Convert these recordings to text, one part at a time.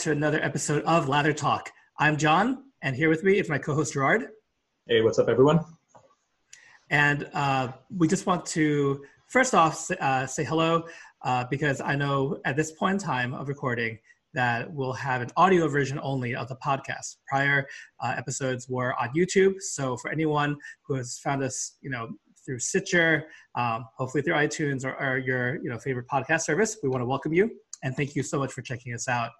to another episode of Lather Talk. I'm John, and here with me is my co host Gerard. Hey, what's up, everyone? And uh, we just want to first off uh, say hello uh, because I know at this point in time of recording that we'll have an audio version only of the podcast. Prior uh, episodes were on YouTube, so for anyone who has found us, you know, through Stitcher, um, hopefully through iTunes or, or your you know favorite podcast service, we want to welcome you and thank you so much for checking us out.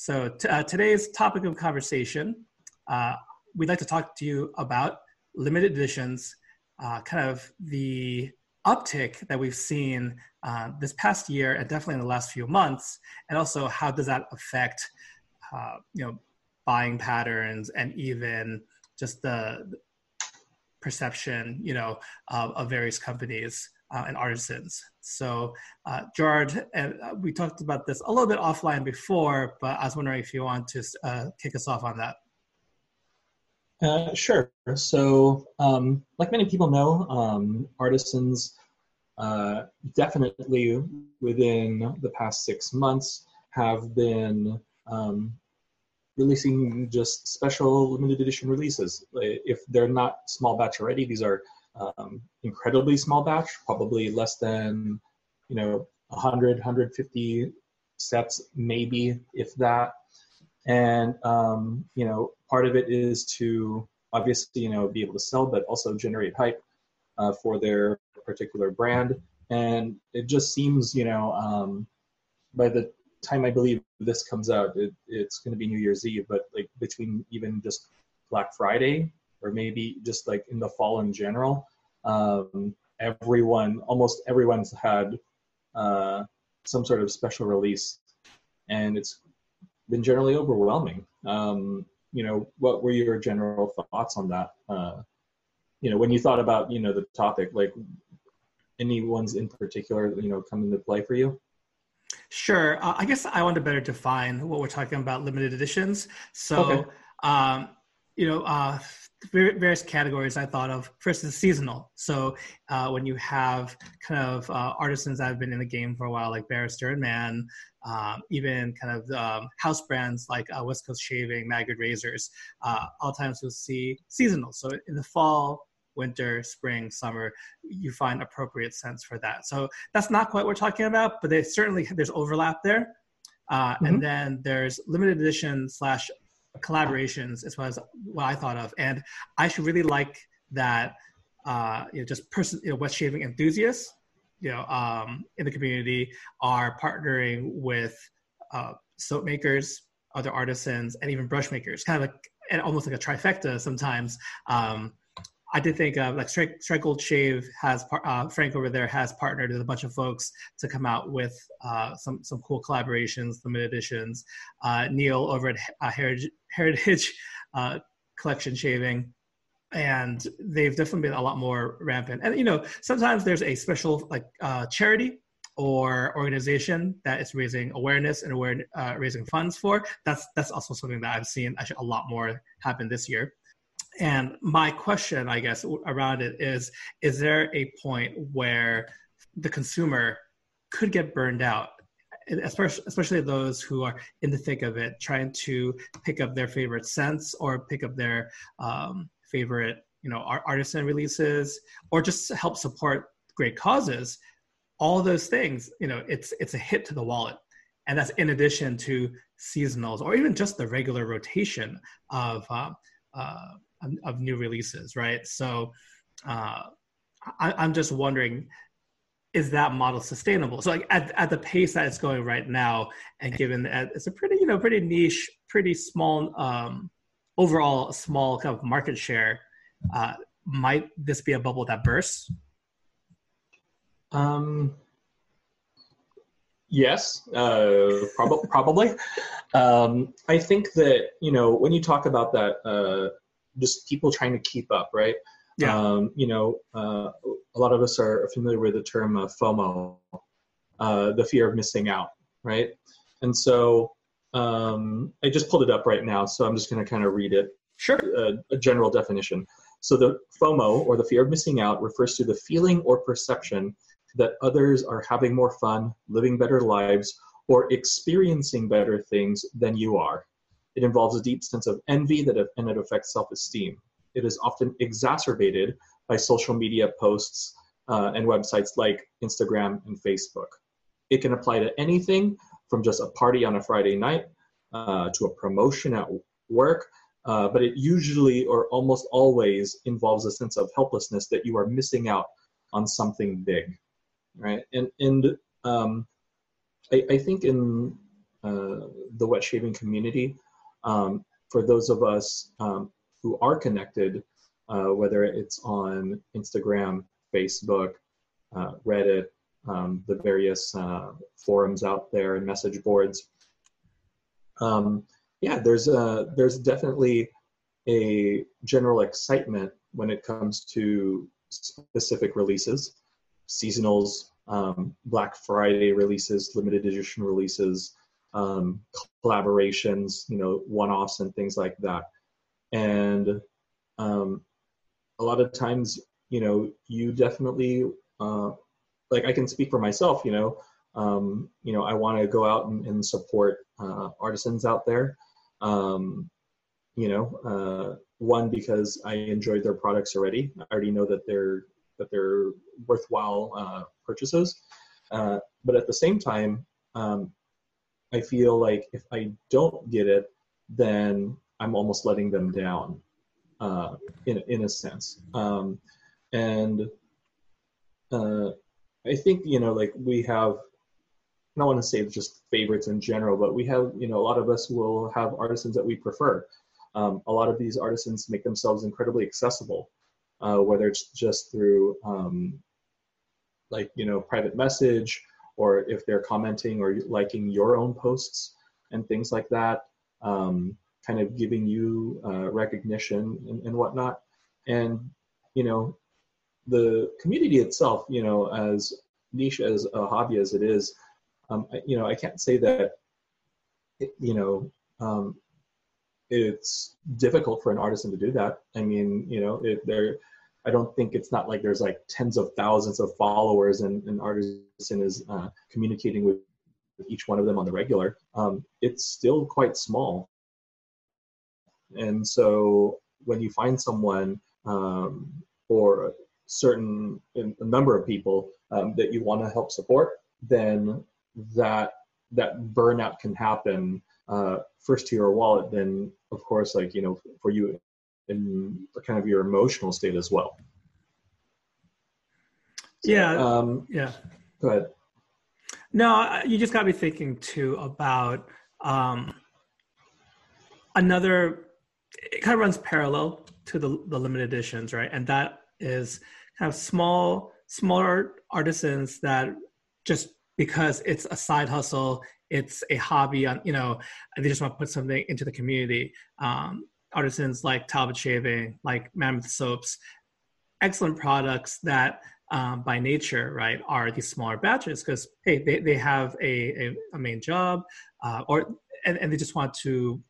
So t- uh, today's topic of conversation, uh, we'd like to talk to you about limited editions, uh, kind of the uptick that we've seen uh, this past year and definitely in the last few months, and also how does that affect, uh, you know, buying patterns and even just the perception, you know, of, of various companies uh, and artisans. So, uh, Gerard, uh, we talked about this a little bit offline before, but I was wondering if you want to uh, kick us off on that. Uh, sure. So, um, like many people know, um, artisans uh, definitely within the past six months have been um, releasing just special limited edition releases. If they're not small batch already, these are um, incredibly small batch, probably less than, you know, 100, 150 sets, maybe, if that. And, um, you know, part of it is to obviously, you know, be able to sell, but also generate hype uh, for their particular brand. And it just seems, you know, um, by the time I believe this comes out, it, it's going to be New Year's Eve, but like between even just Black Friday or maybe just like in the fall in general, um, everyone, almost everyone's had uh, some sort of special release, and it's been generally overwhelming. Um, you know, what were your general thoughts on that? Uh, you know, when you thought about you know the topic, like any ones in particular, you know, come into play for you? Sure. Uh, I guess I want to better define what we're talking about limited editions. So, okay. um, you know, uh, various categories I thought of. First is seasonal. So uh, when you have kind of uh, artisans that have been in the game for a while, like Barrister and Man, um, even kind of um, house brands like uh, West Coast Shaving, Maggard Razors, uh, all times you'll see seasonal. So in the fall, winter, spring, summer, you find appropriate scents for that. So that's not quite what we're talking about, but they certainly there's overlap there. Uh, mm-hmm. And then there's limited edition slash collaborations as well as what I thought of. And I should really like that, uh, you know, just person, you know, wet shaving enthusiasts, you know, um, in the community are partnering with uh, soap makers, other artisans, and even brush makers, kind of like, and almost like a trifecta sometimes. Um, I did think of like Strike, Strike Gold Shave has uh, Frank over there has partnered with a bunch of folks to come out with uh, some some cool collaborations, limited editions. Uh, Neil over at uh, Heritage, Heritage uh, Collection Shaving, and they've definitely been a lot more rampant. And you know, sometimes there's a special like uh, charity or organization that is raising awareness and aware, raising funds for. That's that's also something that I've seen actually a lot more happen this year. And my question, I guess, around it is is there a point where the consumer could get burned out? Especially, those who are in the thick of it, trying to pick up their favorite scents or pick up their um, favorite, you know, artisan releases, or just help support great causes. All those things, you know, it's it's a hit to the wallet, and that's in addition to seasonals or even just the regular rotation of uh, uh, of, new releases, right? So uh, I, am just wondering, is that model sustainable? So like at, at the pace that it's going right now, and given that it's a pretty, you know, pretty niche, pretty small, um, overall small kind of market share, uh, might this be a bubble that bursts? Um, yes, uh, prob- probably. Um, I think that you know when you talk about that uh, just people trying to keep up, right? Yeah. Um, you know, uh, a lot of us are familiar with the term uh, FOMO, uh, the fear of missing out, right? And so um, I just pulled it up right now, so I'm just going to kind of read it. Sure. A general definition. So the FOMO, or the fear of missing out, refers to the feeling or perception that others are having more fun, living better lives, or experiencing better things than you are. It involves a deep sense of envy that and it affects self-esteem. It is often exacerbated by social media posts uh, and websites like Instagram and Facebook. It can apply to anything from just a party on a Friday night uh, to a promotion at work, uh, but it usually or almost always involves a sense of helplessness that you are missing out on something big, right? And and um, I, I, think in uh, the wet shaving community, um, for those of us um, who are connected, uh, whether it's on Instagram, Facebook, uh, Reddit, um, the various uh, forums out there and message boards. Um, yeah, there's a, there's definitely a general excitement when it comes to specific releases, seasonals, um, Black Friday releases, limited edition releases, um, collaborations, you know, one-offs and things like that. And um, a lot of times, you know, you definitely uh, like I can speak for myself, you know, um, you know, I want to go out and, and support uh, artisans out there. Um, you know, uh, one because I enjoyed their products already. I already know that they're that they're worthwhile uh, purchases. Uh, but at the same time, um, I feel like if I don't get it, then I'm almost letting them down, uh, in in a sense. Um, and uh, I think you know, like we have. I don't want to say just favorites in general, but we have, you know, a lot of us will have artisans that we prefer. Um, a lot of these artisans make themselves incredibly accessible, uh, whether it's just through um, like, you know, private message or if they're commenting or liking your own posts and things like that, um, kind of giving you uh, recognition and, and whatnot. And, you know, the community itself, you know, as niche as a hobby as it is, um, you know, I can't say that, you know, um, it's difficult for an artisan to do that. I mean, you know, if there, I don't think it's not like there's like tens of thousands of followers and an artisan is uh, communicating with each one of them on the regular. Um, it's still quite small. And so when you find someone um, or certain a number of people um, that you want to help support, then that that burnout can happen uh, first to your wallet, then of course, like you know, for you in kind of your emotional state as well. So, yeah. Um, yeah. Go ahead. No, you just got me thinking too about um, another. It kind of runs parallel to the the limited editions, right? And that is have small smaller artisans that just because it's a side hustle it's a hobby on you know they just want to put something into the community um, artisans like talbot shaving like mammoth soaps excellent products that um, by nature right are these smaller batches because hey they, they have a, a, a main job uh, or and, and they just want to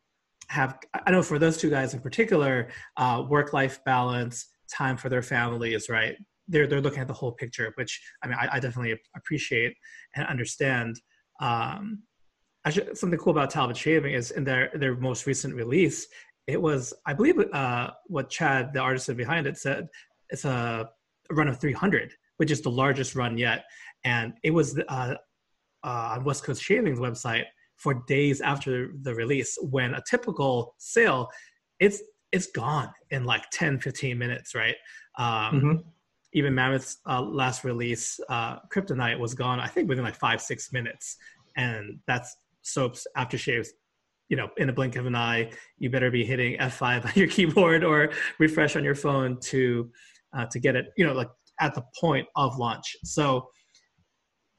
have i know for those two guys in particular uh, work life balance time for their families, right? They're they're looking at the whole picture, which I mean, I, I definitely appreciate and understand. Um, actually, something cool about Talbot Shaving is in their their most recent release, it was I believe uh, what Chad, the artist behind it, said it's a, run of 300, which is the largest run yet, and it was uh, uh, on West Coast Shaving's website for days after the release when a typical sale it's it's gone in like 10 15 minutes right? Um, mm-hmm. even mammoth's uh, last release uh, kryptonite was gone i think within like five six minutes. And that's soaps aftershaves you know in a blink of an eye you better be hitting f5 on your keyboard or refresh on your phone to uh, to get it you know like at the point of launch so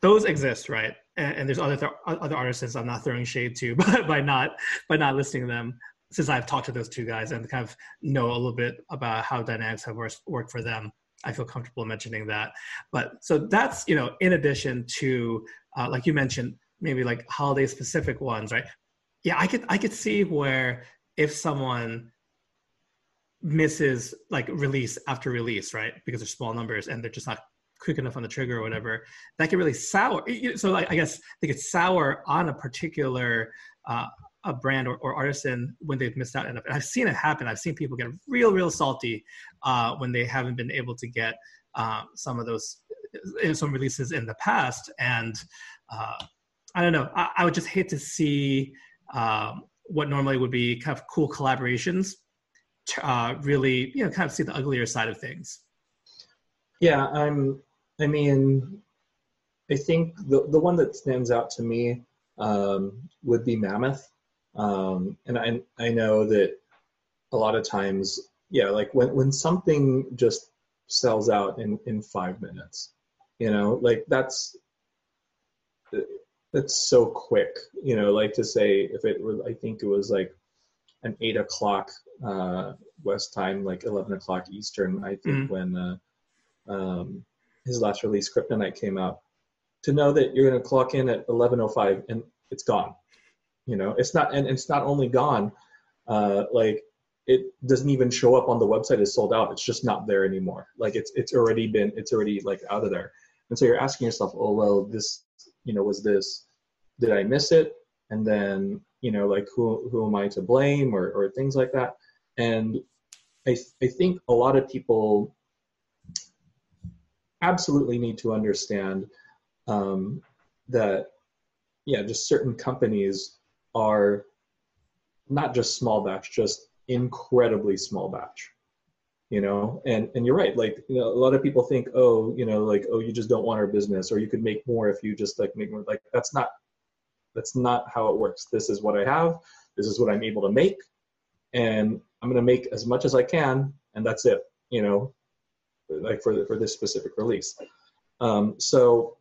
those exist right and, and there's other th- other artists i'm not throwing shade to by, by not by not listing them since I've talked to those two guys and kind of know a little bit about how dynamics have worked for them, I feel comfortable mentioning that. But so that's you know, in addition to uh, like you mentioned, maybe like holiday specific ones, right? Yeah, I could I could see where if someone misses like release after release, right, because they're small numbers and they're just not quick enough on the trigger or whatever, that can really sour. So like, I guess they get sour on a particular uh, a brand or, or, artisan when they've missed out. And I've seen it happen. I've seen people get real, real salty uh, when they haven't been able to get uh, some of those uh, some releases in the past. And uh, I don't know. I, I, would just hate to see um, what normally would be kind of cool collaborations uh, really, you know, kind of see the uglier side of things. Yeah, I'm. I mean, I think the the one that stands out to me um, would be Mammoth, um, and I I know that a lot of times, yeah, like when when something just sells out in in five minutes, you know, like that's that's so quick, you know, like to say if it was, I think it was like an eight o'clock uh, West time, like eleven o'clock Eastern. I think mm. when uh, um, his last release, Kryptonite, came out. To know that you're going to clock in at 11.05 and it's gone. You know, it's not, and it's not only gone. Uh, like it doesn't even show up on the website as sold out. It's just not there anymore. Like it's it's already been it's already like out of there. And so you're asking yourself, oh well, this you know was this did I miss it? And then you know like who who am i to blame or or things like that and i i think a lot of people absolutely need to understand um, that yeah just certain companies are not just small batch just incredibly small batch you know and and you're right like you know, a lot of people think oh you know like oh you just don't want our business or you could make more if you just like make more like that's not that's not how it works. This is what I have. This is what I'm able to make, and I'm going to make as much as I can, and that's it. You know, like for for this specific release. Um, so,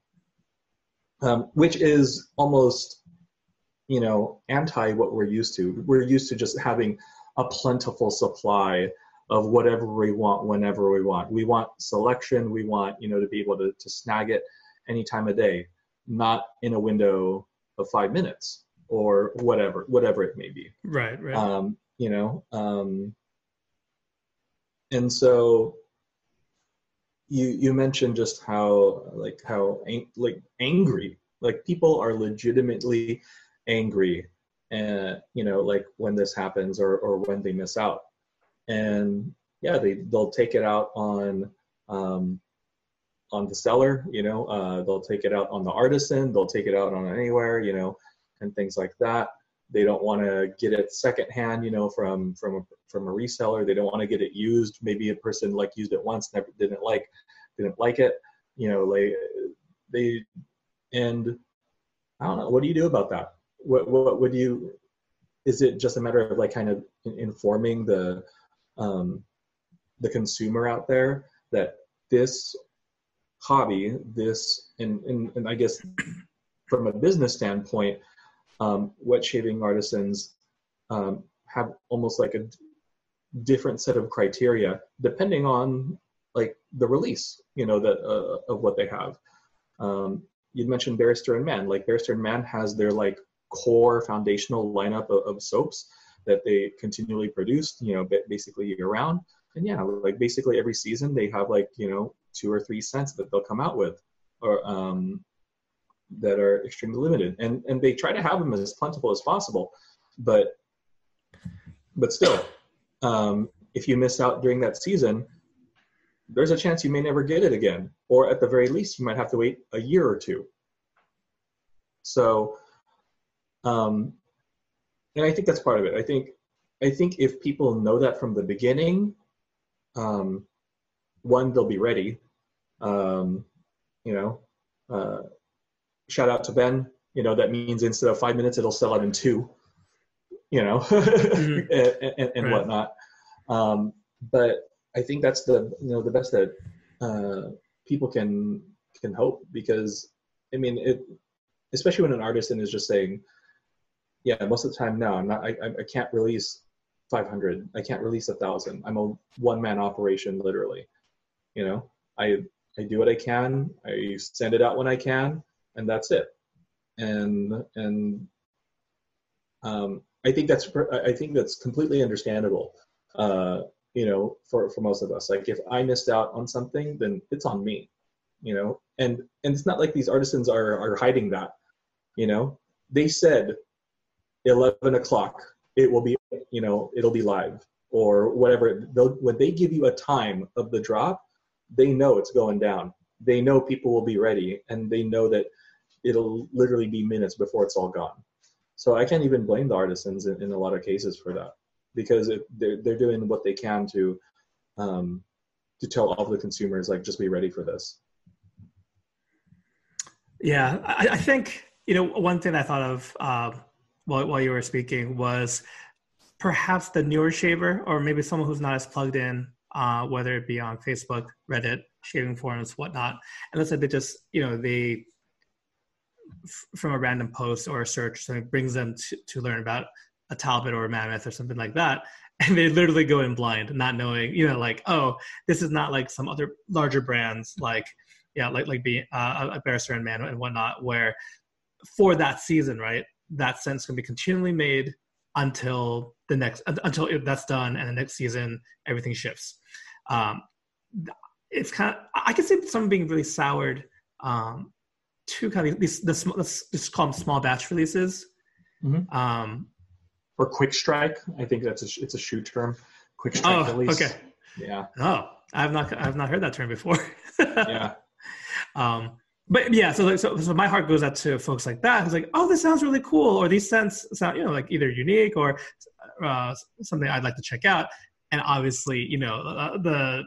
um, which is almost, you know, anti what we're used to. We're used to just having a plentiful supply of whatever we want whenever we want. We want selection. We want you know to be able to to snag it any time of day, not in a window of five minutes or whatever whatever it may be right right um, you know um, and so you you mentioned just how like how like angry like people are legitimately angry and uh, you know like when this happens or or when they miss out and yeah they they'll take it out on um, on the seller you know uh, they'll take it out on the artisan they'll take it out on anywhere you know and things like that. They don't want to get it secondhand you know from from a, from a reseller. They don't want to get it used. Maybe a person like used it once never didn't like didn't like it you know like they and i don't know. What do you do about that? What what would you is it just a matter of like kind of informing the um the consumer out there that this hobby, this, and, and, and I guess from a business standpoint, um, wet shaving artisans um, have almost like a different set of criteria depending on like the release, you know, that uh, of what they have. Um, you mentioned Barrister and Man. Like Barrister and Man has their like core foundational lineup of, of soaps that they continually produce, you know, basically year round. And yeah, like basically every season they have like you know two or three scents that they'll come out with, or um, that are extremely limited, and and they try to have them as plentiful as possible, but but still, um, if you miss out during that season, there's a chance you may never get it again, or at the very least, you might have to wait a year or two. So, um, and I think that's part of it. I think I think if people know that from the beginning, um, one, they'll be ready. Um, you know, uh, shout out to Ben. You know, that means instead of five minutes, it'll sell out in two. You know, mm-hmm. and, and, and right. whatnot. Um, but I think that's the you know the best that uh, people can can hope because I mean it, especially when an artist is just saying, yeah, most of the time, no, I'm not. I, I can't release 500 i can't release a thousand. I'm a one man operation literally. You know i i do what i can. I send it out when i can and that's it. And and um, i think that's i think that's completely understandable uh, you know for for most of us. Like if i missed out on something then it's on me you know? And and it's not like these artisans are are hiding that you know? They said 11 o'clock it will be you know it'll be live or whatever. They'll when they give you a time of the drop they know it's going down. They know people will be ready and they know that it'll literally be minutes before it's all gone. So i can't even blame the artisans in, in a lot of cases for that because they're, they're doing what they can to um, to tell all the consumers like just be ready for this. Yeah i, I think you know one thing i thought of uh, while, while you were speaking was perhaps the newer shaver or maybe someone who's not as plugged in uh, whether it be on facebook reddit shaving forums whatnot. And let's say they just you know they f- from a random post or a search something brings them to, to learn about a talbot or a mammoth or something like that. And they literally go in blind not knowing you know like oh this is not like some other larger brands like yeah like like being uh, a barrister and man and whatnot where for that season right that sense can be continually made until the next until that's done and the next season everything shifts um it's kind of i can see some being really soured um to kind of these this let's just call them small batch releases mm-hmm. um or quick strike. I think that's a it's a shoot term. Quick strike oh, release. Okay. Yeah. Oh, I've not I've not heard that term before. yeah. Um, but yeah, so, so so my heart goes out to folks like that who's like, oh, this sounds really cool, or these scents sound you know like either unique or uh, something I'd like to check out. And obviously, you know, uh, the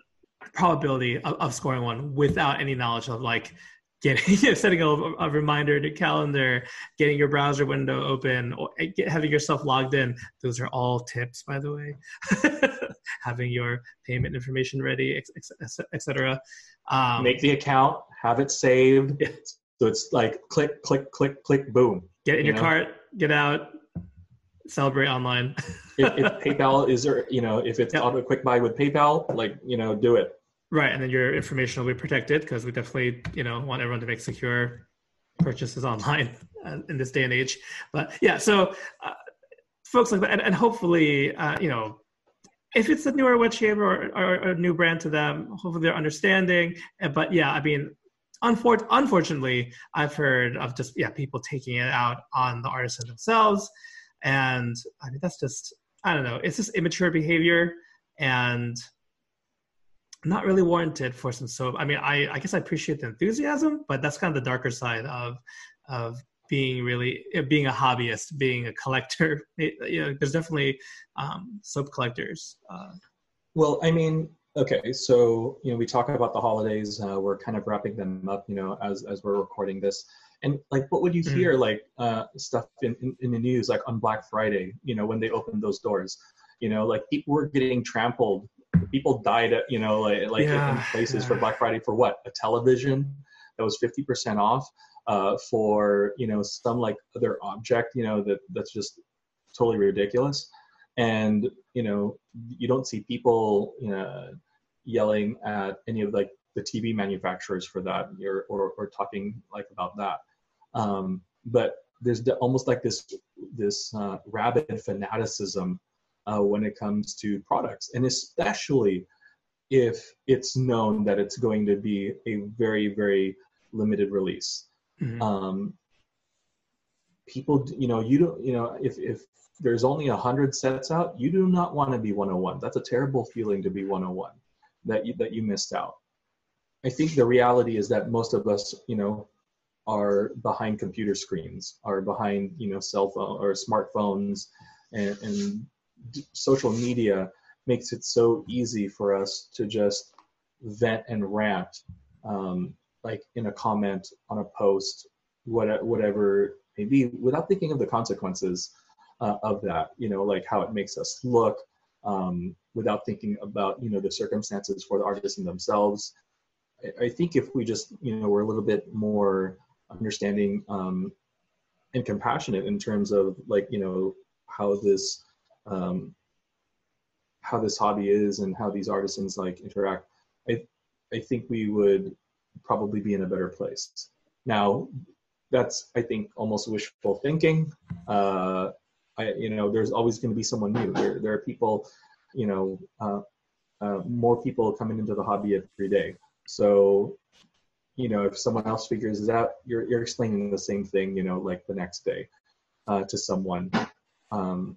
probability of, of, scoring one without any knowledge of like getting you know, setting a, a, reminder to your calendar getting your browser window open or eh, get, having yourself logged in those are all tips by the way having your payment information ready etc um, make the account have it saved yeah. so it's like click click click click boom get in you your know? cart get out celebrate online if, if, paypal is there you know if it's yep. auto quick buy with paypal like you know do it Right, and then your information will be protected because we definitely, you know, want everyone to make secure purchases online uh, in this day and age. But yeah, so uh, folks like that, and, and hopefully, uh, you know, if it's a newer wet shaver or, or, or, a new brand to them, hopefully they're understanding. But yeah, I mean, unfor- unfortunately, I've heard of just yeah people taking it out on the artisan themselves, and I mean that's just I don't know, it's just immature behavior and not really warranted for some soap. I mean, I, I guess I appreciate the enthusiasm, but that's kind of the darker side of of being really being a hobbyist, being a collector. It, you know, there's definitely um, soap collectors. Uh, well, I mean, okay, so you know, we talk about the holidays. Uh, we're kind of wrapping them up, you know, as as we're recording this. And like, what would you mm-hmm. hear mm-hmm. like uh, stuff in, in, in the news, like on Black Friday, you know, when they opened those doors? You know, like people were getting trampled people died at you know like, like yeah. in places for Black Friday for what? A television that was fifty percent off uh, for you know some like other object you know that that's just totally ridiculous. And you know you don't see people you know yelling at any of like the TV manufacturers for that or or, or talking like about that. Um, but there's almost like this this uh, rabid fanaticism uh, when it comes to products, and especially if it's known that it's going to be a very, very limited release. Mm-hmm. Um, people, you know, you don't, you know, if if there's only a hundred sets out, you do not want to be 101. That's a terrible feeling to be 101 that you, that you missed out. I think the reality is that most of us, you know, are behind computer screens, are behind, you know, cell phone or smartphones, and, and social media makes it so easy for us to just vent and rant um, like in a comment on a post what, whatever may be without thinking of the consequences uh, of that you know like how it makes us look um, without thinking about you know the circumstances for the artists themselves. I, I, think if we just you know we're a little bit more understanding um, and compassionate in terms of like you know how this um, how this hobby is and how these artisans like interact, I I think we would probably be in a better place. Now, that's I think almost wishful thinking. Uh, I you know there's always going to be someone new. There there are people, you know, uh, uh, more people coming into the hobby every day. So you know, if someone else figures it out, you're you're explaining the same thing, you know, like the next day uh, to someone um,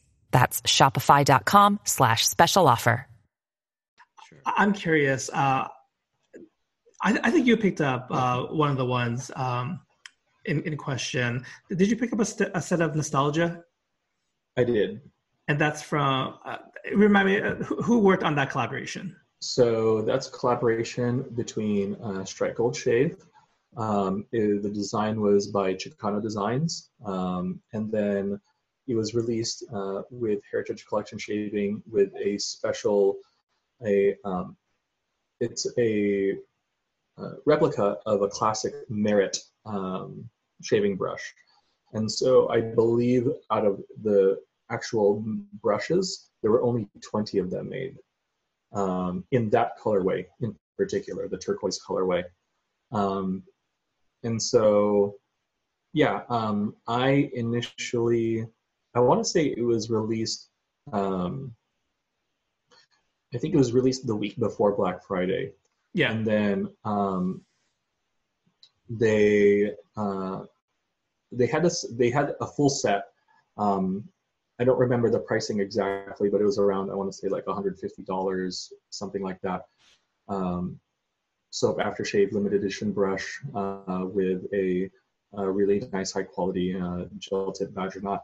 That's shopify.com slash special offer. I'm curious. Uh, I, I, think you picked up uh, one of the ones um, in, in question. Did you pick up a, st- a, set of nostalgia? I did. And that's from, uh, remind me, uh, who worked on that collaboration? So that's collaboration between uh, Strike Gold Shave. Um, it, the design was by Chicano Designs. Um, and then it was released uh, with Heritage Collection Shaving with a special a um, it's a uh, replica of a classic Merit um, shaving brush, and so I believe out of the actual brushes, there were only 20 of them made um, in that colorway in particular, the turquoise colorway. Um, and so, yeah, um, I initially, I want to say it was released um, I think it was released the week before Black Friday. Yeah. And then um, they uh, they had a they had a full set. Um, I don't remember the pricing exactly, but it was around I want to say like $150, something like that. Um, soap aftershave limited edition brush uh, with a, a, really nice high quality uh, gel tip badger knot.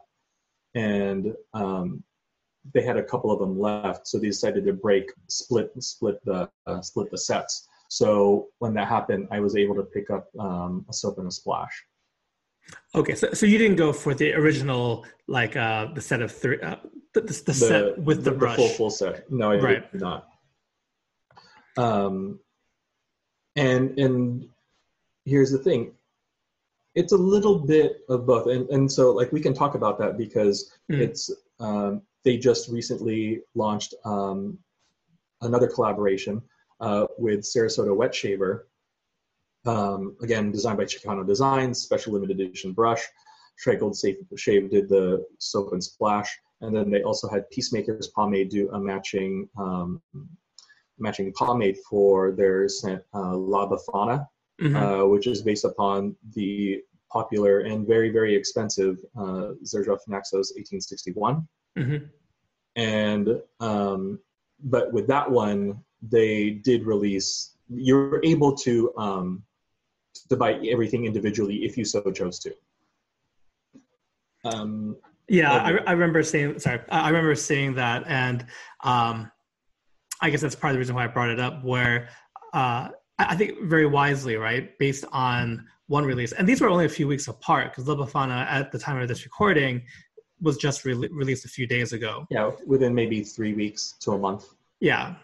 And um, they had a couple of them left, so they decided to break, split, split the uh, split the sets. So when that happened, I was able to pick up um, a soap and a splash. Okay, so so you didn't go for the original like uh, the set of three, uh, the, the, the, the, set with the, the brush, full full set. No, I right. did not. Um, and and here's the thing, it's a little bit of both, and and so like we can talk about that because mm. it's um, they just recently launched um, another collaboration uh, with Sarasota Wet Shaver. Um, again, designed by Chicano Designs, special limited edition brush. Gold Safe Shave did the soap and splash, and then they also had Peacemakers Pomade do a matching um, matching pomade for their scent uh, La mm-hmm. uh, which is based upon the popular and very very expensive uh, Xerjoff Naxos 1861. Mm-hmm. And um, but with that one, they did release. You're able to um, to buy everything individually if you so chose to. Um, yeah, I, I, remember seeing. Sorry, I remember seeing that, and um, I guess that's part of the reason why I brought it up. Where uh, I think very wisely, right, based on one release, and these were only a few weeks apart because La Befana at the time of this recording was just re- released a few days ago. Yeah, within maybe three weeks to a month. Yeah,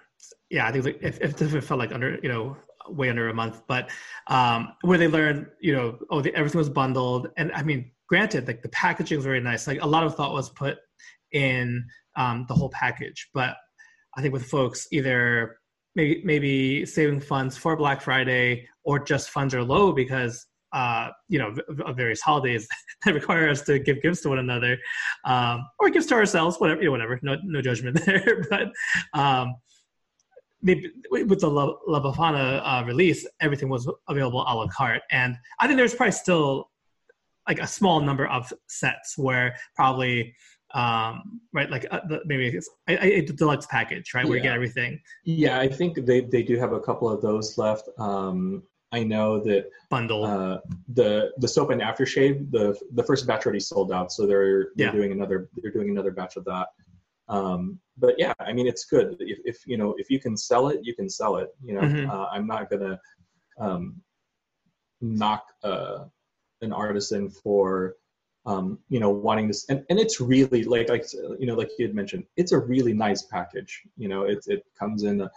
yeah. I think like if, if it felt like under you know way under a month, but um, where they learned you know oh the, everything was bundled, and I mean granted like the packaging was very nice. Like a lot of thought was put in um, the whole package, but I think with folks either maybe maybe saving funds for Black Friday or just funds are low because uh, you know, of various holidays that require us to give gifts to one another, um, or gifts to ourselves, whatever, you know, whatever. No, no judgment there. but um, maybe with the La, La Befana uh, release, everything was available a la carte, and I think there's probably still like a small number of sets where probably um, right like uh, the, maybe it's a, a, deluxe package right where yeah. you get everything yeah i think they, they do have a couple of those left um, I know that bundle uh, the the soap and aftershave the the first batch already sold out, so they're they're Yeah. doing another they're doing another batch of that. Um, but yeah, I mean it's good if, if you know if you can sell it, you can sell it. You know, Mhm. uh, I'm not gonna um, knock uh, an artisan for um, you know wanting this, and, and it's really like like you know like you had mentioned, it's a really nice package. You know, it it comes in a,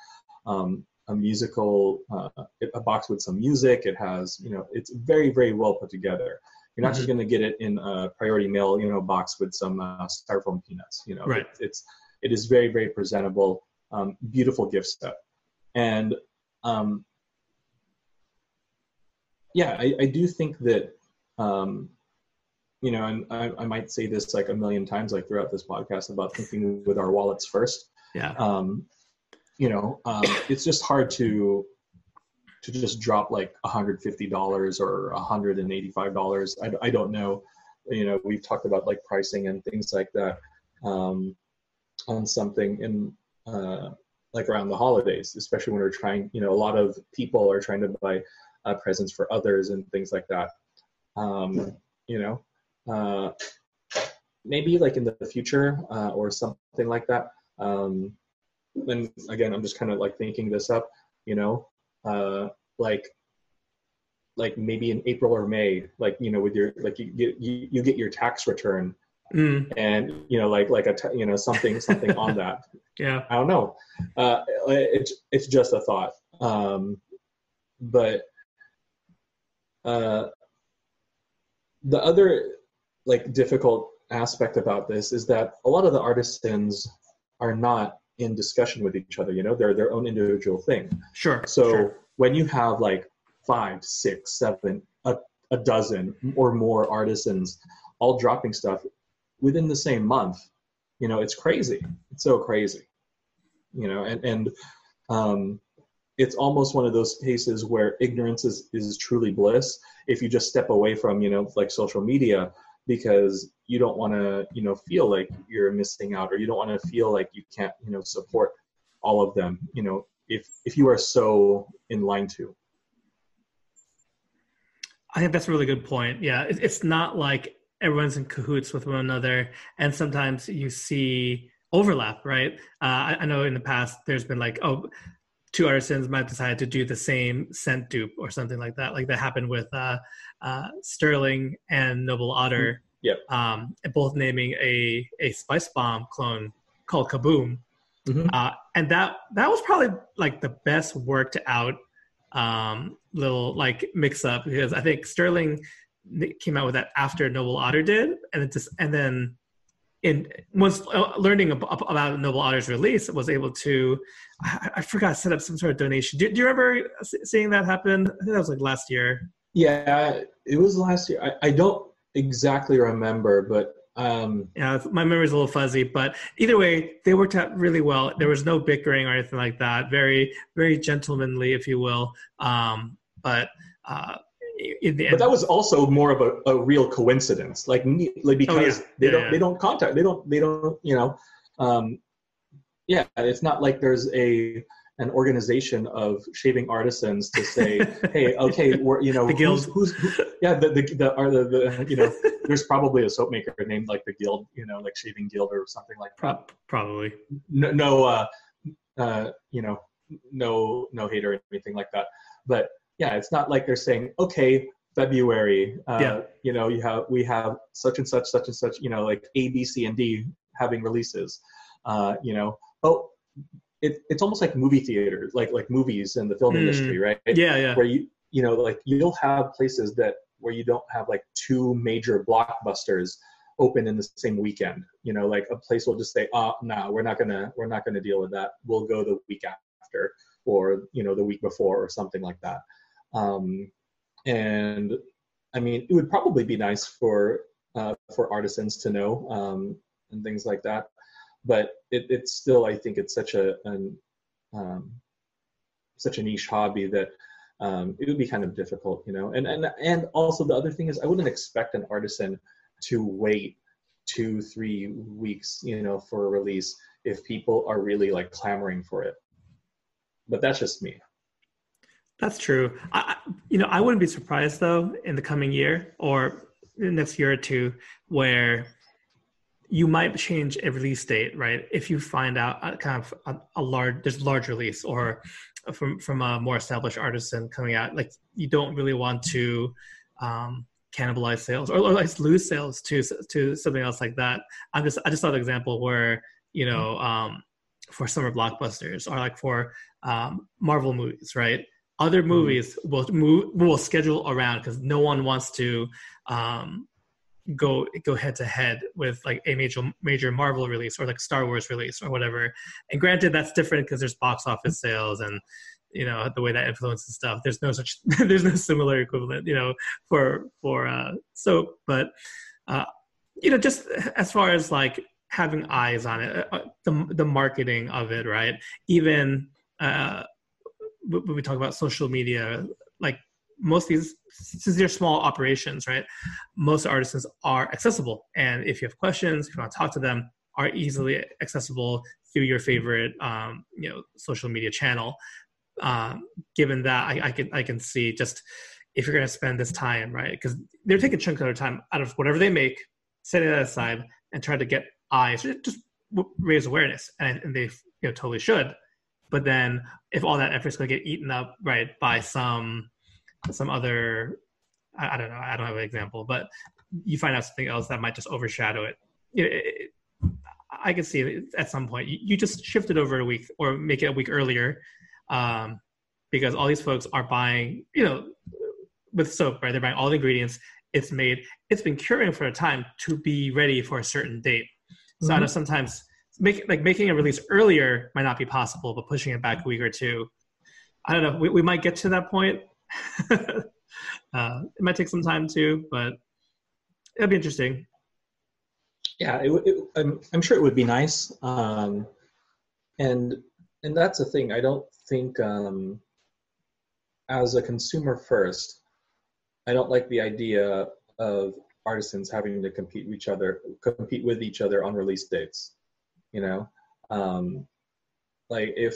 um, a musical uh, a box with some music. It has you know it's very very well put together. You're not just going to get it in a priority mail, you know, box with some uh, styrofoam peanuts. You know, Right. It, it's it is very very presentable, um, beautiful gift set, and um, yeah, I, I do think that um, you know, and I, I might say this like a million times, like throughout this podcast, about thinking with our wallets first. yeah Um, you know, um, it's just hard to to just drop like $150 or $185. I, I don't know. You know, we've talked about like pricing and things like that um, on something in uh, like around the holidays, especially when we're trying, you know, a lot of people are trying to buy uh, presents for others and things like that. Um, you know, uh, maybe like in the future uh, or something like that. Um, and again, I'm just kind of like thinking this up, you know, uh, like like maybe in April or May, like you know, with your like you get you, you get your tax return, Mm, and you know, like like a t- you know something something on that. yeah I don't know. Uh, it's it's just a thought. Um, but uh, the other like difficult aspect about this is that a lot of the artisans are not in discussion with each other. You know, they're their own individual thing. sure So sure. when you have like five, six, seven, a, a dozen or more artisans all dropping stuff within the same month, you know, it's crazy. It's so crazy. You know, and and um, it's almost one of those cases where ignorance is, is truly bliss if you just step away from, you know, like social media because you don't want to, you know, feel like you're missing out or you don't want to feel like you can't, you know, support all of them, you know, if if you are so in line to. I think that's a really good point. Yeah, it's not like everyone's in cahoots with one another, and sometimes you see overlap, right? Uh, I, I know in the past there's been like, oh, two artisans might decide to do the same scent dupe or something like that. Like that happened with uh, uh, Sterling and Noble Otter. Yep. Um, both naming a a Spice Bomb clone called Kaboom, Mhm. uh, and that that was probably like the best worked out um, little like mix up because I think Sterling came out with that after Noble Otter did, and it just and then in once uh, learning ab- ab- about Noble Otter's release, was able to I, I forgot set up some sort of donation. Do, do you remember seeing that happen? I think that was like last year. Yeah, it was last year. I, I don't exactly remember, but um, Yeah, my memory's a little fuzzy, but either way, they worked out really well. There was no bickering or anything like that. Very, very gentlemanly, if you will. Um, but uh, but that was also more of a, a real coincidence like, like because Oh, yeah. they Yeah, don't yeah. they don't contact they don't they don't you know um yeah it's not like there's a an organization of shaving artisans to say hey okay we're you know The guild. who's, who's who, yeah the the, the, are the, the you know there's probably a soap maker named like the guild you know like shaving guild or something like that probably. no, no uh, uh, you know, no, no hate or anything like that. But yeah, it's not like they're saying, okay, February, uh, Yeah. you know, you have we have such and such, such and such, you know, like A, B, C, and D having releases. Uh, you know, oh, it, it's almost like movie theaters, like like movies in the film Hmm. industry, right? Yeah, yeah. Where you you know, like you'll have places that where you don't have like two major blockbusters open in the same weekend. You know, like a place will just say, "Oh, no, we're not gonna we're not gonna deal with that. We'll go the week after, or you know, the week before, or something like that." Um, and I mean, it would probably be nice for uh, for artisans to know um, and things like that. But it, it's still, I think, it's such a an, um, such a niche hobby that um, it would be kind of difficult, you know. And and and also the other thing is, I wouldn't expect an artisan to wait two three weeks, you know, for a release if people are really like clamoring for it. But that's just me. That's true. I, you know, I wouldn't be surprised though in the coming year or next year or two where you might change a release date, right? If you find out a, kind of a, a large, there's a large release or from from a more established artisan coming out, like you don't really want to um, cannibalize sales or, or like lose sales to to something else like that. I'm just I just saw an example where you know um, for summer blockbusters or like for um, Marvel movies, right? Other mm-hmm. movies will move will schedule around because no one wants to um, go go head to head with like a major major Marvel release or like Star Wars release or whatever. And granted, that's different because there's box office sales and you know the way that influences stuff. There's no such there's no similar equivalent, you know, for for uh, so. But uh, you know, just as far as like having eyes on it, uh, the the marketing of it, right? Even uh, when we talk about social media, like most of these since they're small operations right most artisans are accessible. And if you have questions if you want to talk to them are easily accessible through your favorite um, you know social media channel. Um, given that I, I, can i can see just if you're going to spend this time right because they're taking a chunk of their time out of whatever they make setting that aside and try to get eyes just raise awareness. And, and they you know totally should but then if all that effort is going to get eaten up right by some some other I, I, don't know i don't have an example but you find out something else that might just overshadow it, it, it i can see at some point. You, you, just shift it over a week or make it a week earlier um, because all these folks are buying you know with soap right? They're buying all the ingredients. It's made it's been curing for a time to be ready for a certain date. So mm-hmm. i know sometimes make, like making a release earlier might not be possible but pushing it back a week or two i don't know we, we might get to that point uh, it might take some time too, but it'll be interesting. Yeah, it, it, I'm, I'm sure it would be nice. Um, and and that's the thing. I don't think um, as a consumer first, I don't like the idea of artisans having to compete with each other, compete with each other on release dates. You know, um, like if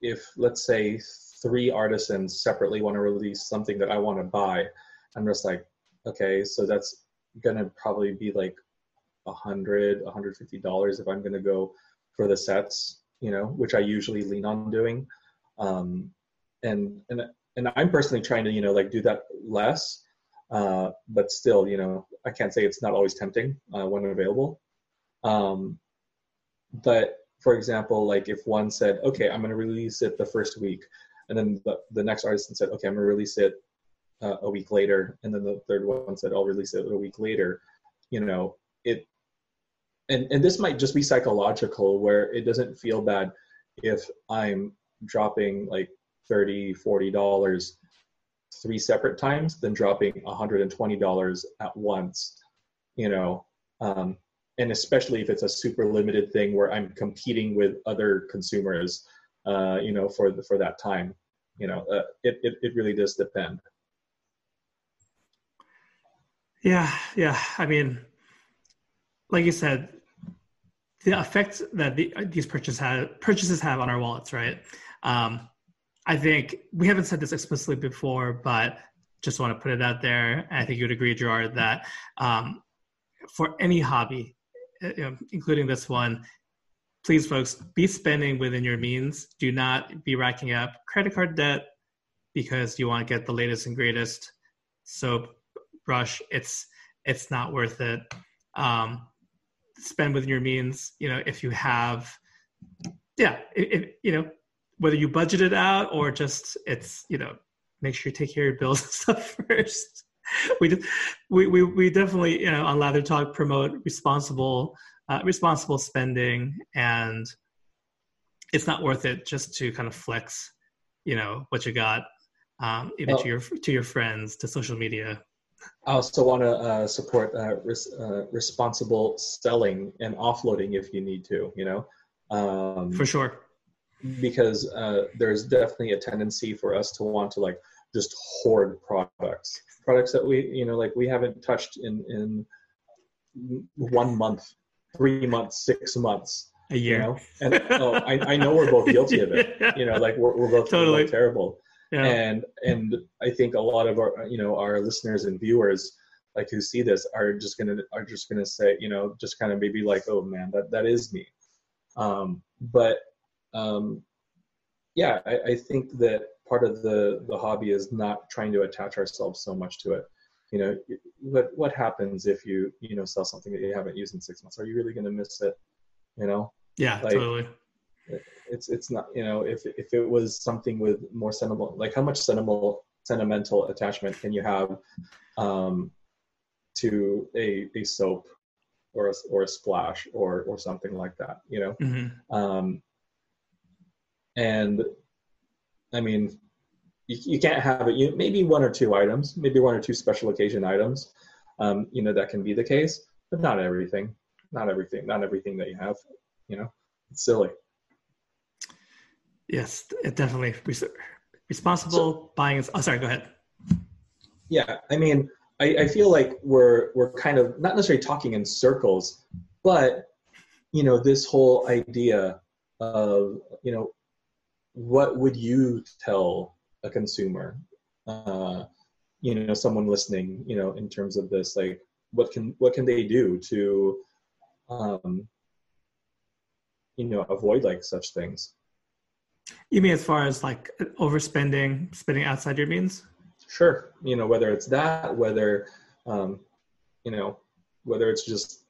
if let's say three artisans separately want to release something that I want to buy, I'm just like, okay, so that's gonna probably be like a hundred, a hundred fifty dollars if I'm gonna go for the sets, you know, which I usually lean on doing. Um, and and and I'm personally trying to, you know, like do that less. Uh, but still, you know, I can't say it's not always tempting uh, when available. Um, but for example, like if one said, okay, I'm going to release it the first week, and then the, the next artist said, okay, I'm gonna release it uh, a week later, and then the third one said, I'll release it a week later. You know, it, and and this might just be psychological, where it doesn't feel bad if I'm dropping like 30 40 dollars three separate times than dropping $120 at once you know um, and especially if it's a super limited thing where i'm competing with other consumers uh, you know, for the, for that time. You know, uh, it, it it really does depend. Yeah, yeah. I mean, like you said, the effect that the, these purchases have purchases have on our wallets, right? Um, I think we haven't said this explicitly before, but just want to put it out there. I think you would agree, Gerard, that um, for any hobby, you know, including this one, please, folks, be spending within your means. Do not be racking up credit card debt because you want to get the latest and greatest soap brush. It's it's not worth it. Um, spend within your means. You know, if you have, yeah, if, you know, whether you budget it out or just it's you know, make sure you take care of your bills and stuff first. we, we we we definitely you know on Lather Talk promote responsible uh, responsible spending and it's not worth it just to kind of flex you know what you got um, either well, to your to your friends to social media. I also want to uh, support uh, res- uh, responsible selling and offloading if you need to you know? Um, for sure. because uh, there's definitely a tendency for us to want to like just hoard products products that we you know like we haven't touched in in one month three months, six months, a year. You know? And oh, I, I know we're both guilty of it. You know, like we're, we're both, totally. we're both terrible. yeah. and and i think a lot of our you know our listeners and viewers like who see this are just gonna are just gonna say you know just kind of maybe like oh man that that is me um but um yeah I, I think that part of the the hobby is not trying to attach ourselves so much to it. You know what what happens if you you know sell something that you haven't used in six months? Are you really going to miss it? You know? Yeah like, totally. it's it's not you know if if it was something with more sentimental like how much sentimental sentimental attachment can you have um to a a soap or a, or a splash or or something like that you know? Mm-hmm. um and i mean you, you can't have it. You maybe one or two items, maybe one or two special occasion items. Um, you know that can be the case, but not everything. Not everything. Not everything that you have. You know, it's silly. Yes, it definitely responsible so, buying. Is, oh, sorry. Go ahead. Yeah, I mean, I, I feel like we're we're kind of not necessarily talking in circles, but you know, this whole idea of you know, what would you tell a consumer? Uh, you know someone listening you know in terms of this like what can what can they do to um, you know avoid like such things? You mean as far as like overspending spending outside your means? Sure. You know whether it's that whether um, you know whether it's just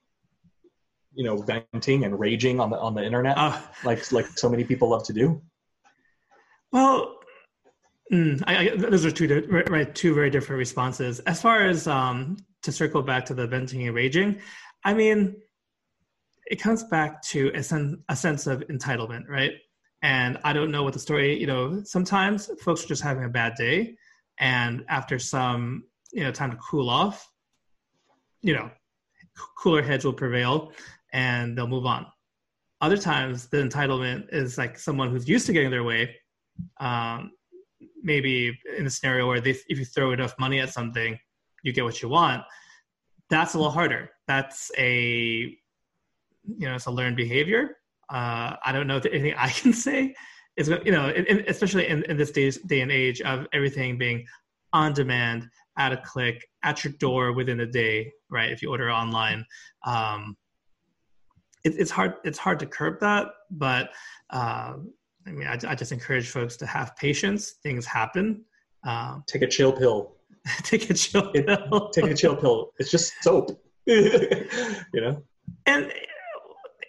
you know venting and raging on the on the internet uh, like like so many people love to do well Mm, I, I, those are two right, two very different responses. As far as um, to circle back to the venting and raging, I mean, it comes back to a, sen- a sense of entitlement, right? And I don't know what the story. You know, sometimes folks are just having a bad day, and after some you know time to cool off, you know, cooler heads will prevail, and they'll move on. Other times, the entitlement is like someone who's used to getting their way. Um, maybe in a scenario where they, if you throw enough money at something, you get what you want. That's a little harder. That's a you know it's a learned behavior. Uh, I don't know if anything I can say is you know in, in, especially in, in this day, day and age of everything being on demand at a click at your door within a day right if you order online um, it, it's hard it's hard to curb that but um, I mean, I, I just encourage folks to have patience. Things happen. Um, take a chill pill. take a chill pill. take a chill pill. It's just soap. you know. And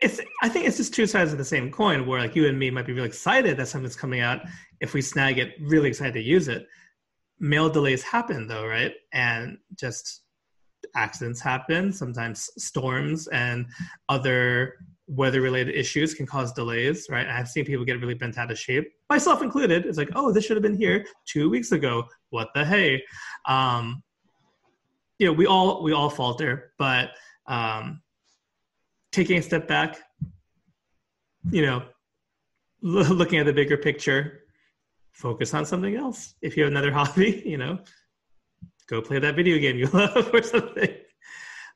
it's. I think it's just two sides of the same coin. Where like you and me might be really excited that something's coming out. If we snag it, really excited to use it. Mail delays happen though, right? And just accidents happen. Sometimes storms and other weather related issues can cause delays, right? I've seen people get really bent out of shape, myself included. It's like, oh, this should have been here two weeks ago. What the hey? Um, you know, we all we all falter, but um, taking a step back, you know, looking at the bigger picture, focus on something else. If you have another hobby, you know, go play that video game you love or something.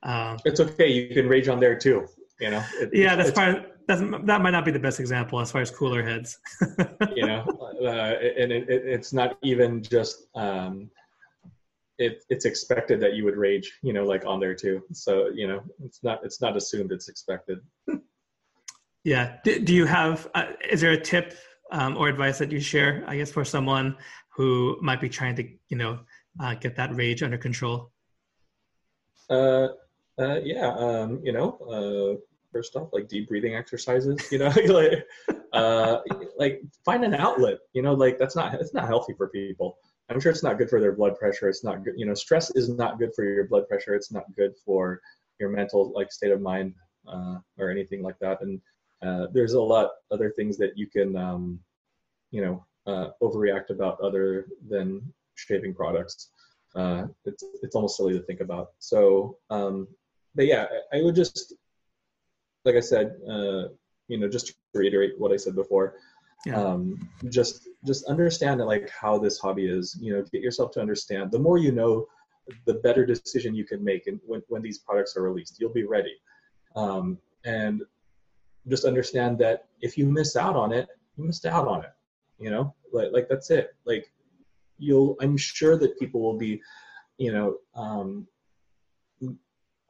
Um, it's okay. You can rage on there too. You know. It, yeah, that's part. That's, that might not be the best example as far as cooler heads. you know, uh, and it, it, it's not even just. Um, it, it's expected that you would rage, you know, like on there too. So you know, it's not it's not assumed it's expected. yeah. Do, do you have? Uh, is there a tip um, or advice that you share? I guess for someone who might be trying to, you know, uh, get that rage under control. Uh, uh, yeah, um, you know, off, like deep breathing exercises, you know, like, uh, like find an outlet, you know, like that's not, it's not healthy for people. I'm sure it's not good for their blood pressure. It's not good, you know, stress is not good for your blood pressure. It's not good for your mental like state of mind, uh, or anything like that. And, uh, there's a lot other things that you can, um, you know, uh, overreact about other than shaving products. Uh, it's, it's almost silly to think about. So, um, but yeah, I, I would just, like I said, uh, you know, just to reiterate what I said before, yeah. um, just just understand that like how this hobby is. You know, get yourself to understand. The more you know, the better decision you can make, and when when these products are released, you'll be ready. Um, and just understand that if you miss out on it, you missed out on it. You know, like like that's it. Like you'll i'm sure that people will be you know um,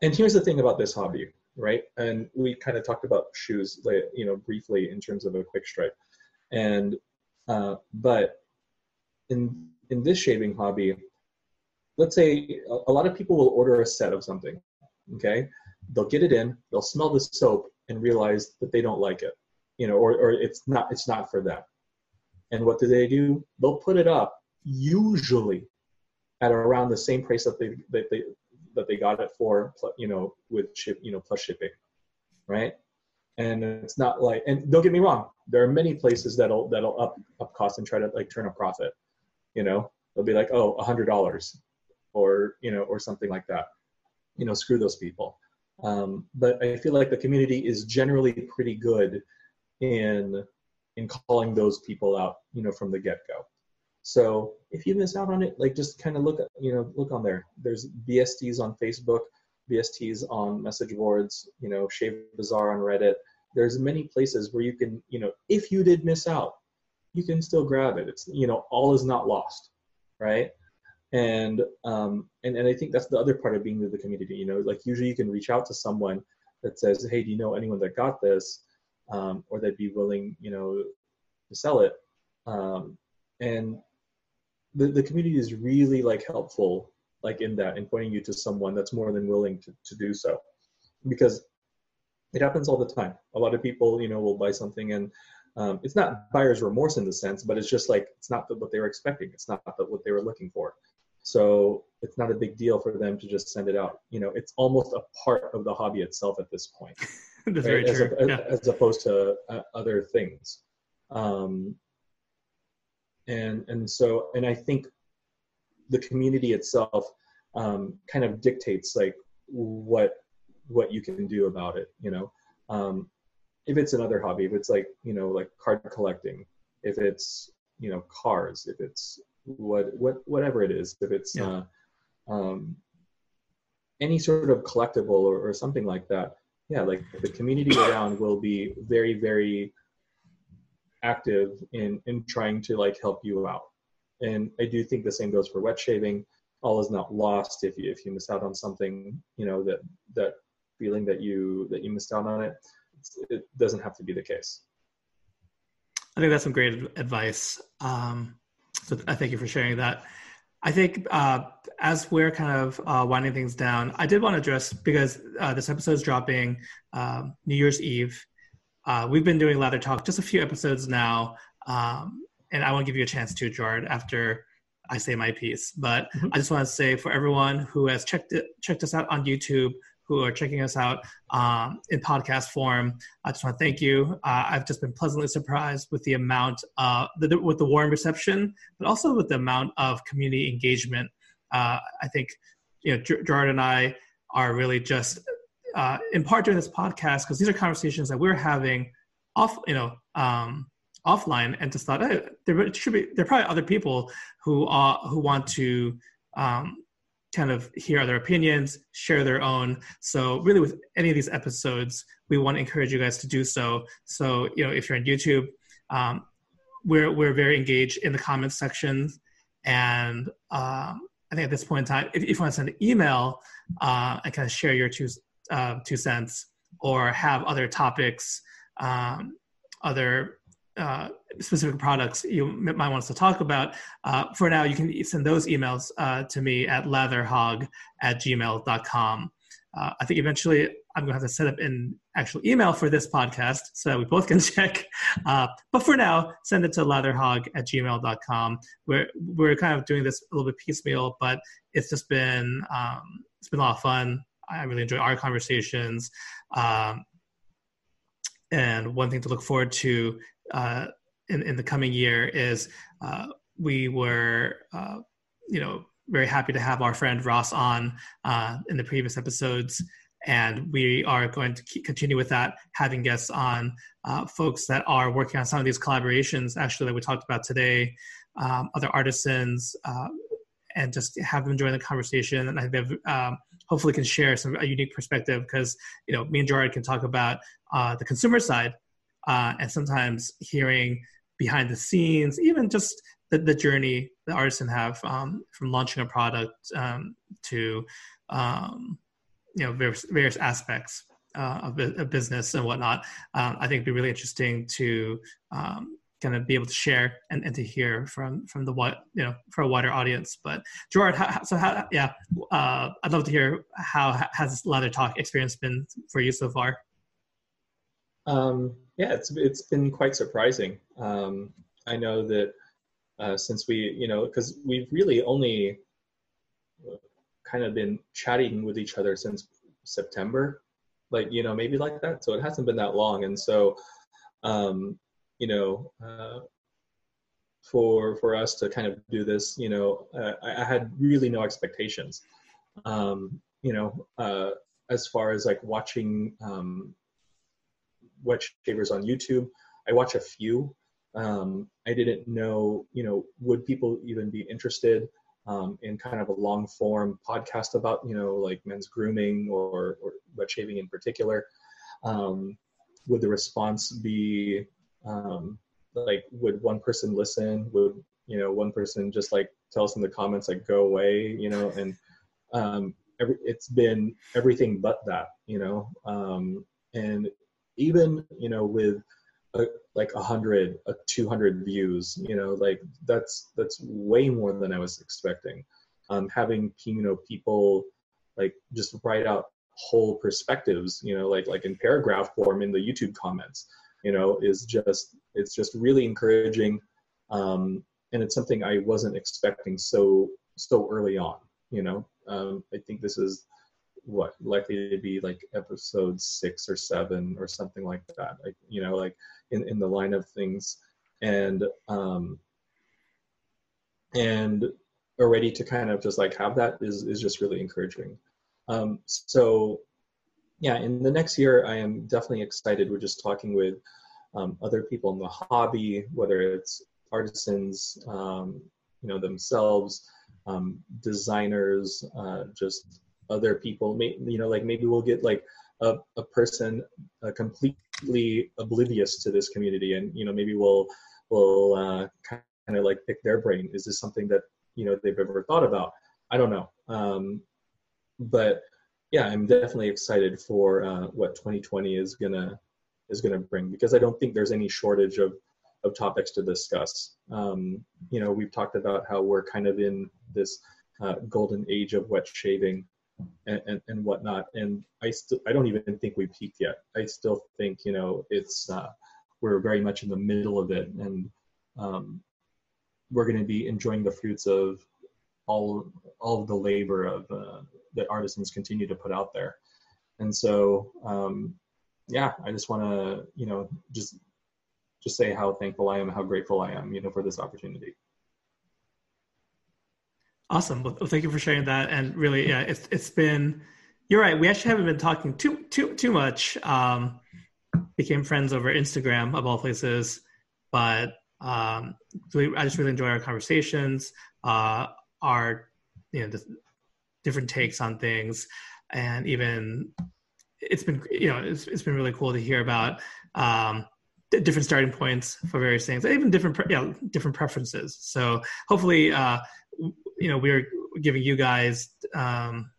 and here's the thing about this hobby right? And we kind of talked about shoes you know briefly in terms of a quickstrike and uh, but in in this shaving hobby let's say a, lot of people will order a set of something okay? They'll get it in they'll smell the soap and realize that they don't like it you know or, or it's not it's not for them. And what do they do? They'll put it up usually at around the same price that they that they that they got it for you know with ship you know plus shipping right? And it's not like and don't get me wrong there are many places that'll that'll up up cost and try to like turn a profit you know? They'll be like oh a hundred dollars or you know or something like that. You know screw those people. Um, but i feel like the community is generally pretty good in in calling those people out you know from the get-go so if you miss out on it like just kind of look you know look on there there's bsts on facebook bsts on message boards you know shave bazaar on reddit there's many places where you can you know if you did miss out you can still grab it it's you know all is not lost right and um, and and I think that's the other part of being with the community. You know, like usually you can reach out to someone that says, "Hey, do you know anyone that got this?" Um, or they'd be willing, you know, to sell it. Um, and the the community is really like helpful, like in that, in pointing you to someone that's more than willing to to do so, because it happens all the time. A lot of people, you know, will buy something and um, it's not buyer's remorse in the sense, but it's just like it's not what they were expecting. It's not what they were looking for. So it's not a big deal for them to just send it out. You know, it's almost a part of the hobby itself at this point, That's right? as, a, yeah. as, opposed to uh, other things. Um, and and so and I think the community itself um, kind of dictates like what what you can do about it. You know, um, if it's another hobby, if it's like you know like card collecting, if it's you know cars, if it's what what whatever it is if it's yeah. uh, um, any sort of collectible or, or something like that yeah like the community around will be very very active in in trying to like help you out. And i do think the same goes for wet shaving. All is not lost if you if you miss out on something you know that that feeling that you that you missed out on it. It doesn't have to be the case. I think that's some great advice. Um so I thank you for sharing that. I think uh, as we're kind of uh, winding things down, I did want to address because uh, this episode is dropping um, New Year's Eve. Uh, we've been doing Lather Talk just a few episodes now, um, and I want to give you a chance to, Gerard, after I say my piece. But mm-hmm. I just want to say for everyone who has checked it, checked us out on YouTube, who are checking us out um, in podcast form. I just want to thank you. Uh, I've just been pleasantly surprised with the amount, uh, the, with the warm reception, but also with the amount of community engagement. Uh, I think, you know, Gerard and I are really just, uh, in part during this podcast because these are conversations that we're having off, you know, um, offline, and just thought hey, there should be there are probably other people who are who want to um, kind of hear other opinions, share their own. So really with any of these episodes, we want to encourage you guys to do so. So, you know, if you're on YouTube, um, we're, we're very engaged in the comments section. And um, I think at this point in time, if, if you want to send an email uh, and kind of share your two, uh, two cents or have other topics, um, other uh, specific products you might want us to talk about, uh, for now, you can send those emails uh, to me at latherhog at gmail.com. Uh, I think eventually I'm going to have to set up an actual email for this podcast so that we both can check. Uh, but for now, send it to latherhog at gmail.com. We're, we're kind of doing this a little bit piecemeal, but it's just been, um, it's been a lot of fun. I really enjoy our conversations. Um, and one thing to look forward to uh, in, in the coming year is uh, we were, uh, you know, very happy to have our friend Ross on uh, in the previous episodes. And we are going to continue with that, having guests on, uh, folks that are working on some of these collaborations, actually, that we talked about today, um, other artisans, uh, and just have them join the conversation. And I think um, hopefully can share some a unique perspective because you know me and Gerard can talk about uh, the consumer side uh, and sometimes hearing behind the scenes, even just the, the journey the artisan have um, from launching a product um, to um, you know various, various aspects uh, of, of, business and whatnot. Um, I think it'd be really interesting to um, kind of be able to share and, and to hear from from the what you know for a wider audience. But Gerard, how, so how yeah, uh, I'd love to hear how has this Lather Talk experience been for you so far. Um, yeah, it's it's been quite surprising. Um, I know that uh, since we you know because we've really only kind of been chatting with each other since September, like you know maybe like that. So it hasn't been that long, and so um, you know, uh, for for us to kind of do this, you know, uh, I, I, had really no expectations. Um, you know, uh, as far as like watching um, wet shavers on YouTube, I watch a few. Um, I didn't know, you know, would people even be interested um, in kind of a long form podcast about, you know, like men's grooming or, or wet shaving in particular? Um, would the response be um, like would one person listen? Would you know one person just like tell us in the comments like go away you know? And um, every, it's been everything but that you know? Um, and even you know with a, like a hundred a 200 views you know like that's that's way more than i was expecting. Um, having you know people like just write out whole perspectives you know like like in paragraph form in the youtube comments you know, is just it's just really encouraging, um, and it's something I wasn't expecting so so early on. You know, um, I think this is what likely to be like episode six or seven or something like that. Like you know, like in in the line of things, and um, and already to kind of just like have that is is just really encouraging. Um, so yeah, in the next year, I am definitely excited. We're just talking with um, other people in the hobby, whether it's artisans, um, you know, themselves, um, designers, uh, just other people. May, you know, like maybe we'll get like a, a person uh, completely oblivious to this community, and you know, maybe we'll we'll uh, kind of like pick their brain. Is this something that you know they've ever thought about? I don't know. Um, but yeah, I'm definitely excited for uh, what 2020 is gonna is gonna bring because I don't think there's any shortage of of topics to discuss. Um, you know, we've talked about how we're kind of in this uh, golden age of wet shaving and, and, and whatnot, and I still I don't even think we peaked yet. I still think you know it's uh, we're very much in the middle of it, and um, we're going to be enjoying the fruits of all all of the labor of uh, that artisans continue to put out there. And so, um, yeah, I just want to, you know, just just say how thankful I am, how grateful I am, you know, for this opportunity. Awesome. Well, thank you for sharing that. And really, yeah, it's it's been. You're right. We actually haven't been talking too too too much. Um, became friends over Instagram of all places, but um, I just really enjoy our conversations. Uh, our you know the different takes on things, and even it's been you know it's, it's been really cool to hear about um, different starting points for various things, even different you know different preferences. So hopefully, uh, you know, we're giving you guys um,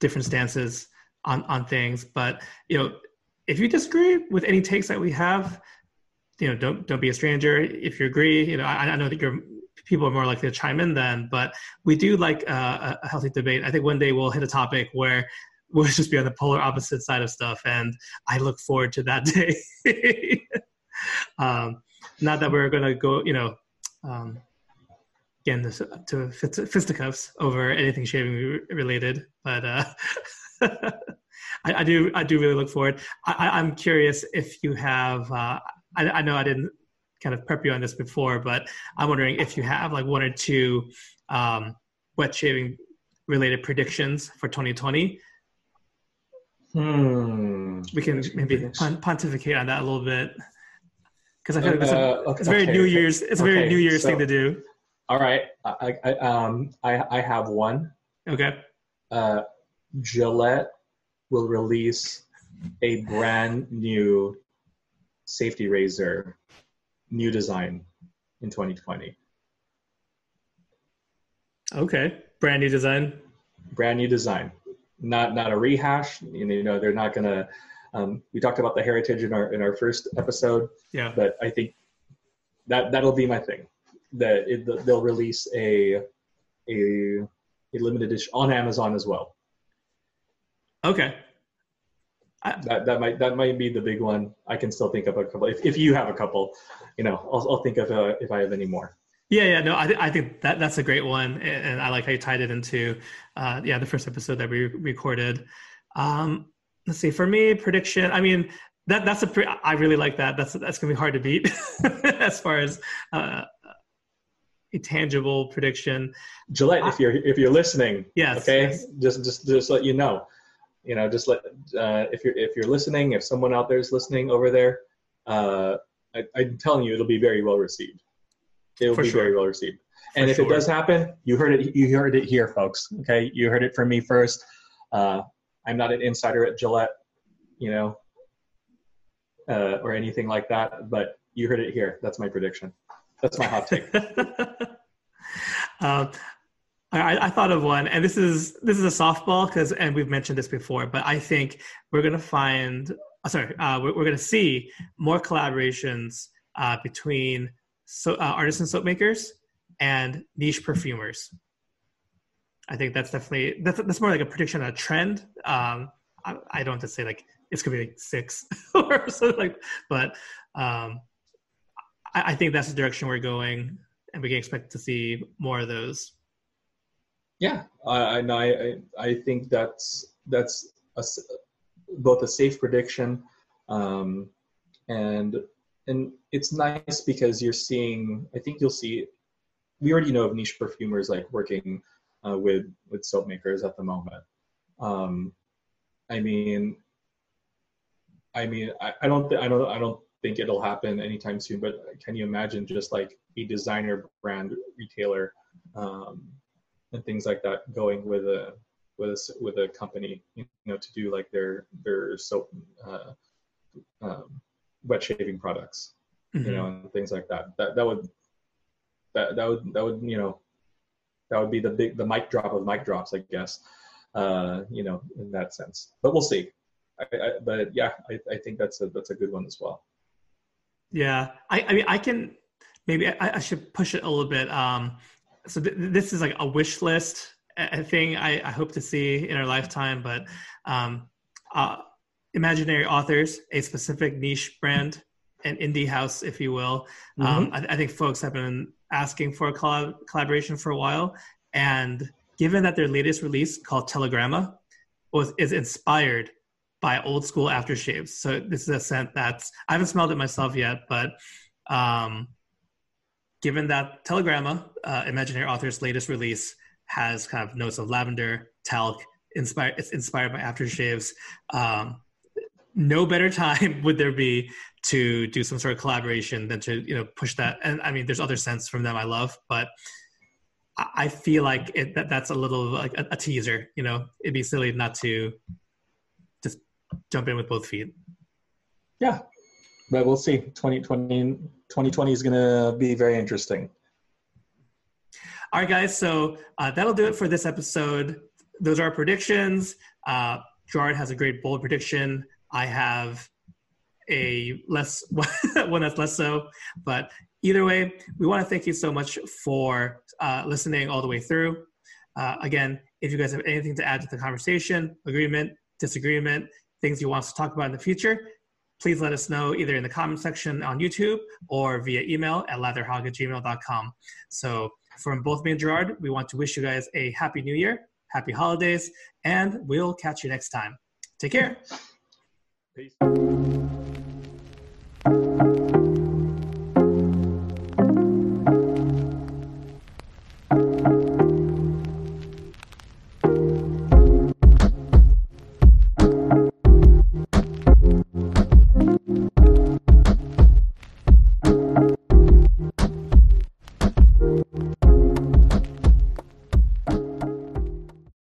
different stances on on things. But you know, if you disagree with any takes that we have, you know, don't don't be a stranger. If you agree, you know, I, I know that you're people are more likely to chime in then. But we do like uh, a healthy debate. I think one day we'll hit a topic where we'll just be on the polar opposite side of stuff, and I look forward to that day. um, not that we're gonna go, you know, um, again to fisticuffs over anything shaving related, but uh, I, I, do I do really look forward. I, am curious if you have. Uh, I, I know I didn't kind of prep you on this before, but I'm wondering if you have like one or two um, wet shaving related predictions for 2020. Hmm. We can maybe pontificate on that a little bit because I feel like it's, a, uh, it's very New Year's. It's a very okay. New Year's so, thing to do. All right, I, I um I I have one. Okay. Uh, Gillette will release a brand new safety razor new design in 2020. Okay, brand new design. Brand new design, not not a rehash. You know, they're not gonna. Um, we talked about the heritage in our in our first episode. Yeah. But I think that that'll be my thing. That it, they'll release a a a limited edition on Amazon as well. Okay. I, that that might that might be the big one. I can still think of a couple. If if you have a couple, you know, I'll I'll think of uh, if I have any more. Yeah, yeah, no, I, th- I think that that's a great one, and, I like how you tied it into, uh, yeah, the first episode that we recorded. Um, let's see, for me, prediction. I mean, that that's a pre- I really like that. That's that's gonna be hard to beat as far as uh, a tangible prediction. Gillette, if you're if you're listening, yes, okay, yes. just just just let you know, you know, just let uh, if you're if you're listening, if someone out there is listening over there, uh, I, I'm telling you, it'll be very well received. It'll For be sure. very well received. And For if sure. it does happen, you heard it. You heard it here, folks. Okay, you heard it from me first. Uh, I'm not an insider at Gillette, you know, uh, or anything like that. But you heard it here. That's my prediction. That's my hot take. I, I, thought of one, and this is this is a softball because, and we've mentioned this before, but I think we're gonna find, uh, sorry, uh, we're, we're, gonna see more collaborations uh, between so, uh, artisan soap makers and niche perfumers. I think that's definitely that's that's more like a prediction, a trend. Um, I, I don't want to say like it's gonna be like six or something like, but um, I, I think that's the direction we're going, and we can expect to see more of those. Yeah, I I I think that's that's a, both a safe prediction, um, and and it's nice because you're seeing. I think you'll see. We already know of niche perfumers like working uh, with with soap makers at the moment. Um, I mean, I mean, I, I don't, th- I don't, I don't think it'll happen anytime soon. But can you imagine just like a designer brand retailer um, and things like that going with a with a with a company, you know, to do like their their soap, uh, um, wet shaving products, mm-hmm. you know, and things like that. That that would that that would that would you know that would be the big the mic drop of mic drops, I guess. Uh, you know, in that sense. But we'll see. I, I, but yeah, I, I think that's a that's a good one as well. Yeah, I, I mean, I can maybe I, I should push it a little bit. Um, so th- this is like a wish list a thing I, I hope to see in our lifetime, but um, uh, imaginary authors, a specific niche brand, an indie house, if you will. Mm-hmm. Um, I, I, think folks have been asking for a collab- collaboration for a while, and given that their latest release called Telegramma was is inspired by old school aftershaves. So this is a scent that's I haven't smelled it myself yet, but um, given that Telegramma, uh, Imaginary Author's latest release, has kind of notes of lavender, talc, inspired. It's inspired by aftershaves. Um, no better time would there be to do some sort of collaboration than to you know push that. And I mean, there's other scents from them I love, but I feel like it, that that's a little like a, a teaser. You know, it'd be silly not to just jump in with both feet. Yeah, but we'll see. 2020, 2020 is going to be very interesting. All right, guys. So uh, that'll do it for this episode. Those are our predictions. Uh, Gerard has a great bold prediction. I have a less one that's less so. But either way, we want to thank you so much for uh, listening all the way through. Uh, again, if you guys have anything to add to the conversation, agreement, disagreement, things you want us to talk about in the future, please let us know either in the comment section on YouTube or via email at latherhog at gmail.com. So from both me and Gerard, we want to wish you guys a happy new year, happy holidays, and we'll catch you next time. Take care. Peace.